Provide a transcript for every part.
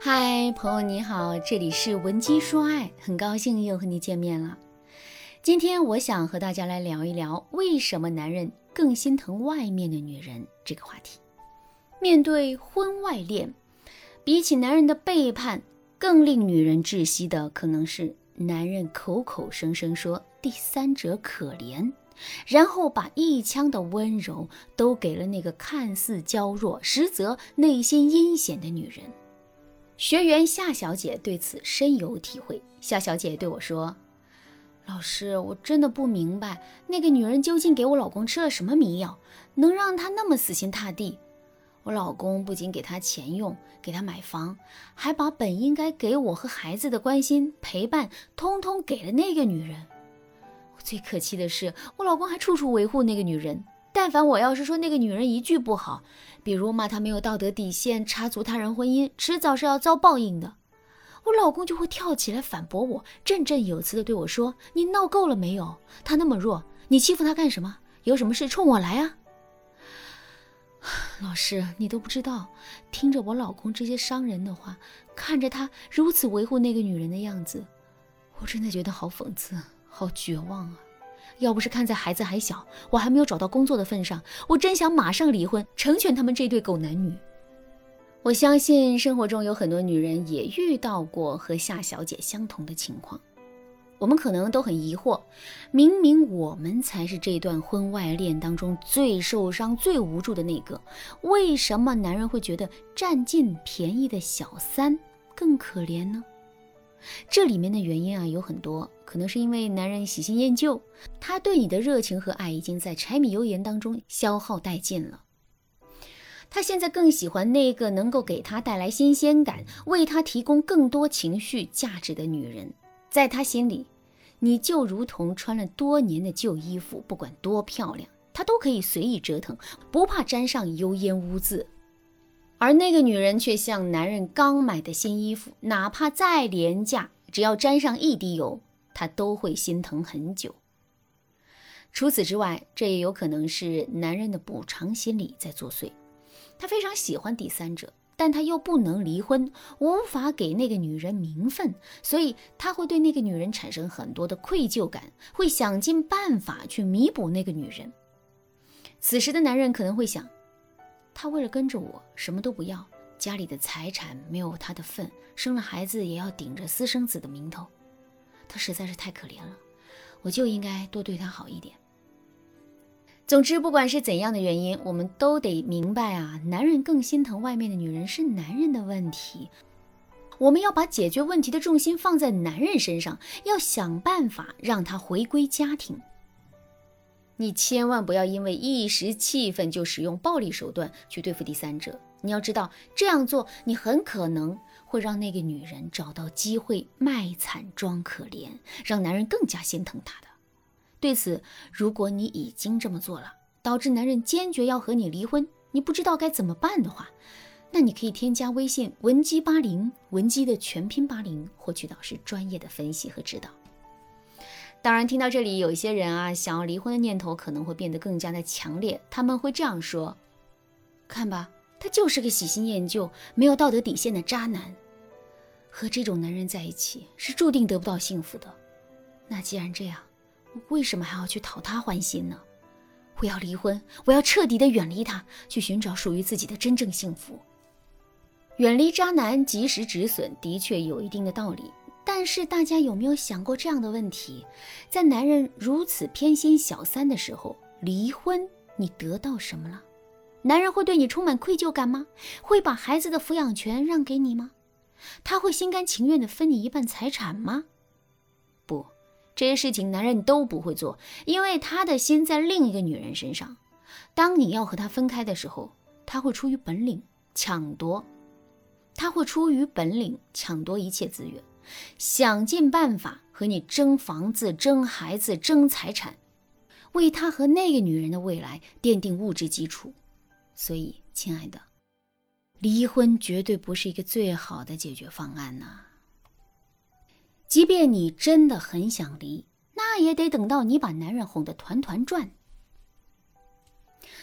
嗨，朋友你好，这里是文姬说爱，很高兴又和你见面了。今天我想和大家来聊一聊，为什么男人更心疼外面的女人这个话题。面对婚外恋，比起男人的背叛，更令女人窒息的，可能是男人口口声声说第三者可怜。然后把一腔的温柔都给了那个看似娇弱，实则内心阴险的女人。学员夏小姐对此深有体会。夏小姐对我说：“老师，我真的不明白，那个女人究竟给我老公吃了什么迷药，能让他那么死心塌地？我老公不仅给他钱用，给他买房，还把本应该给我和孩子的关心陪伴，通通给了那个女人。”最可气的是，我老公还处处维护那个女人。但凡我要是说那个女人一句不好，比如骂她没有道德底线、插足他人婚姻，迟早是要遭报应的，我老公就会跳起来反驳我，振振有词的对我说：“你闹够了没有？他那么弱，你欺负他干什么？有什么事冲我来啊！” 老师，你都不知道，听着我老公这些伤人的话，看着他如此维护那个女人的样子，我真的觉得好讽刺。好绝望啊！要不是看在孩子还小，我还没有找到工作的份上，我真想马上离婚，成全他们这对狗男女。我相信生活中有很多女人也遇到过和夏小姐相同的情况。我们可能都很疑惑，明明我们才是这段婚外恋当中最受伤、最无助的那个，为什么男人会觉得占尽便宜的小三更可怜呢？这里面的原因啊有很多，可能是因为男人喜新厌旧，他对你的热情和爱已经在柴米油盐当中消耗殆尽了。他现在更喜欢那个能够给他带来新鲜感、为他提供更多情绪价值的女人。在他心里，你就如同穿了多年的旧衣服，不管多漂亮，他都可以随意折腾，不怕沾上油烟污渍。而那个女人却像男人刚买的新衣服，哪怕再廉价，只要沾上一滴油，她都会心疼很久。除此之外，这也有可能是男人的补偿心理在作祟。他非常喜欢第三者，但他又不能离婚，无法给那个女人名分，所以他会对那个女人产生很多的愧疚感，会想尽办法去弥补那个女人。此时的男人可能会想。他为了跟着我，什么都不要，家里的财产没有他的份，生了孩子也要顶着私生子的名头，他实在是太可怜了，我就应该多对他好一点。总之，不管是怎样的原因，我们都得明白啊，男人更心疼外面的女人是男人的问题，我们要把解决问题的重心放在男人身上，要想办法让他回归家庭。你千万不要因为一时气愤就使用暴力手段去对付第三者。你要知道，这样做你很可能会让那个女人找到机会卖惨装可怜，让男人更加心疼她的。对此，如果你已经这么做了，导致男人坚决要和你离婚，你不知道该怎么办的话，那你可以添加微信文姬八零，文姬的全拼八零，获取导师专业的分析和指导。当然，听到这里，有一些人啊，想要离婚的念头可能会变得更加的强烈。他们会这样说：“看吧，他就是个喜新厌旧、没有道德底线的渣男，和这种男人在一起是注定得不到幸福的。那既然这样，我为什么还要去讨他欢心呢？我要离婚，我要彻底的远离他，去寻找属于自己的真正幸福。远离渣男，及时止损，的确有一定的道理。”但是大家有没有想过这样的问题？在男人如此偏心小三的时候，离婚你得到什么了？男人会对你充满愧疚感吗？会把孩子的抚养权让给你吗？他会心甘情愿地分你一半财产吗？不，这些事情男人都不会做，因为他的心在另一个女人身上。当你要和他分开的时候，他会出于本领抢夺，他会出于本领抢夺一切资源。想尽办法和你争房子、争孩子、争财产，为他和那个女人的未来奠定物质基础。所以，亲爱的，离婚绝对不是一个最好的解决方案呐。即便你真的很想离，那也得等到你把男人哄得团团转，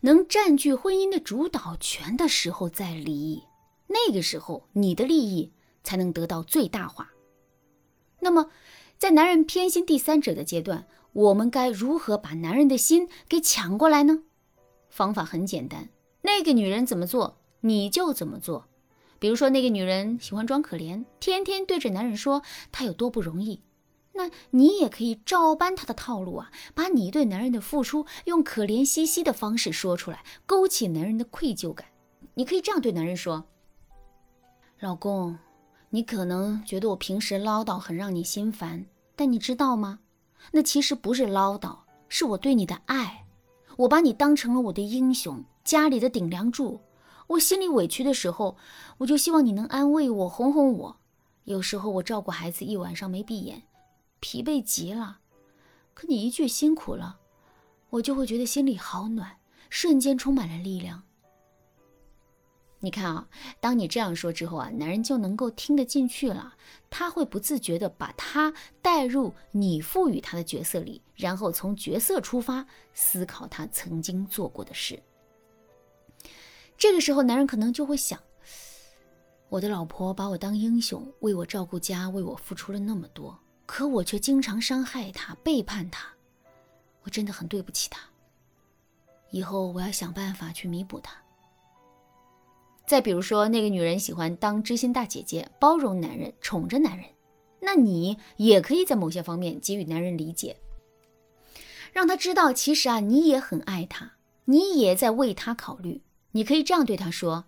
能占据婚姻的主导权的时候再离。那个时候，你的利益。才能得到最大化。那么，在男人偏心第三者的阶段，我们该如何把男人的心给抢过来呢？方法很简单，那个女人怎么做，你就怎么做。比如说，那个女人喜欢装可怜，天天对着男人说她有多不容易，那你也可以照搬她的套路啊，把你对男人的付出用可怜兮兮的方式说出来，勾起男人的愧疚感。你可以这样对男人说：“老公，你可能觉得我平时唠叨很让你心烦，但你知道吗？那其实不是唠叨，是我对你的爱。我把你当成了我的英雄，家里的顶梁柱。”我心里委屈的时候，我就希望你能安慰我、哄哄我。有时候我照顾孩子一晚上没闭眼，疲惫极了。可你一句辛苦了，我就会觉得心里好暖，瞬间充满了力量。你看啊，当你这样说之后啊，男人就能够听得进去了，他会不自觉地把他带入你赋予他的角色里，然后从角色出发思考他曾经做过的事。这个时候，男人可能就会想：我的老婆把我当英雄，为我照顾家，为我付出了那么多，可我却经常伤害她、背叛她，我真的很对不起她。以后我要想办法去弥补她。再比如说，那个女人喜欢当知心大姐姐，包容男人，宠着男人，那你也可以在某些方面给予男人理解，让他知道，其实啊，你也很爱他，你也在为他考虑。你可以这样对他说：“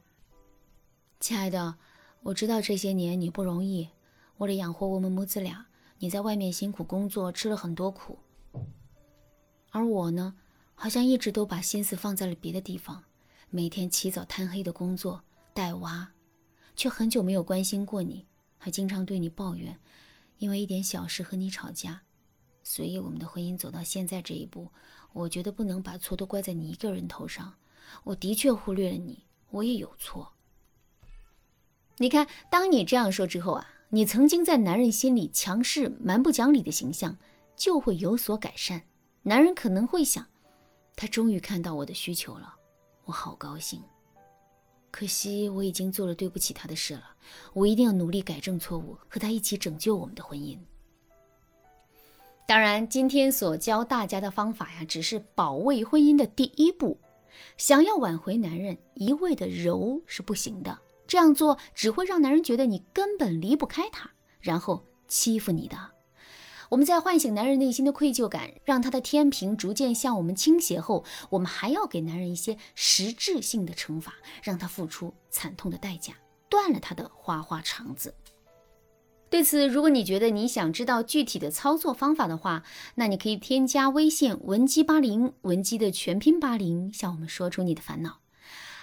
亲爱的，我知道这些年你不容易，为了养活我们母子俩，你在外面辛苦工作，吃了很多苦。而我呢，好像一直都把心思放在了别的地方，每天起早贪黑的工作带娃，却很久没有关心过你，还经常对你抱怨，因为一点小事和你吵架。所以我们的婚姻走到现在这一步，我觉得不能把错都怪在你一个人头上。”我的确忽略了你，我也有错。你看，当你这样说之后啊，你曾经在男人心里强势、蛮不讲理的形象就会有所改善。男人可能会想，他终于看到我的需求了，我好高兴。可惜我已经做了对不起他的事了，我一定要努力改正错误，和他一起拯救我们的婚姻。当然，今天所教大家的方法呀，只是保卫婚姻的第一步。想要挽回男人，一味的柔是不行的。这样做只会让男人觉得你根本离不开他，然后欺负你的。我们在唤醒男人内心的愧疚感，让他的天平逐渐向我们倾斜后，我们还要给男人一些实质性的惩罚，让他付出惨痛的代价，断了他的花花肠子。对此，如果你觉得你想知道具体的操作方法的话，那你可以添加微信文姬八零，文姬的全拼八零，向我们说出你的烦恼。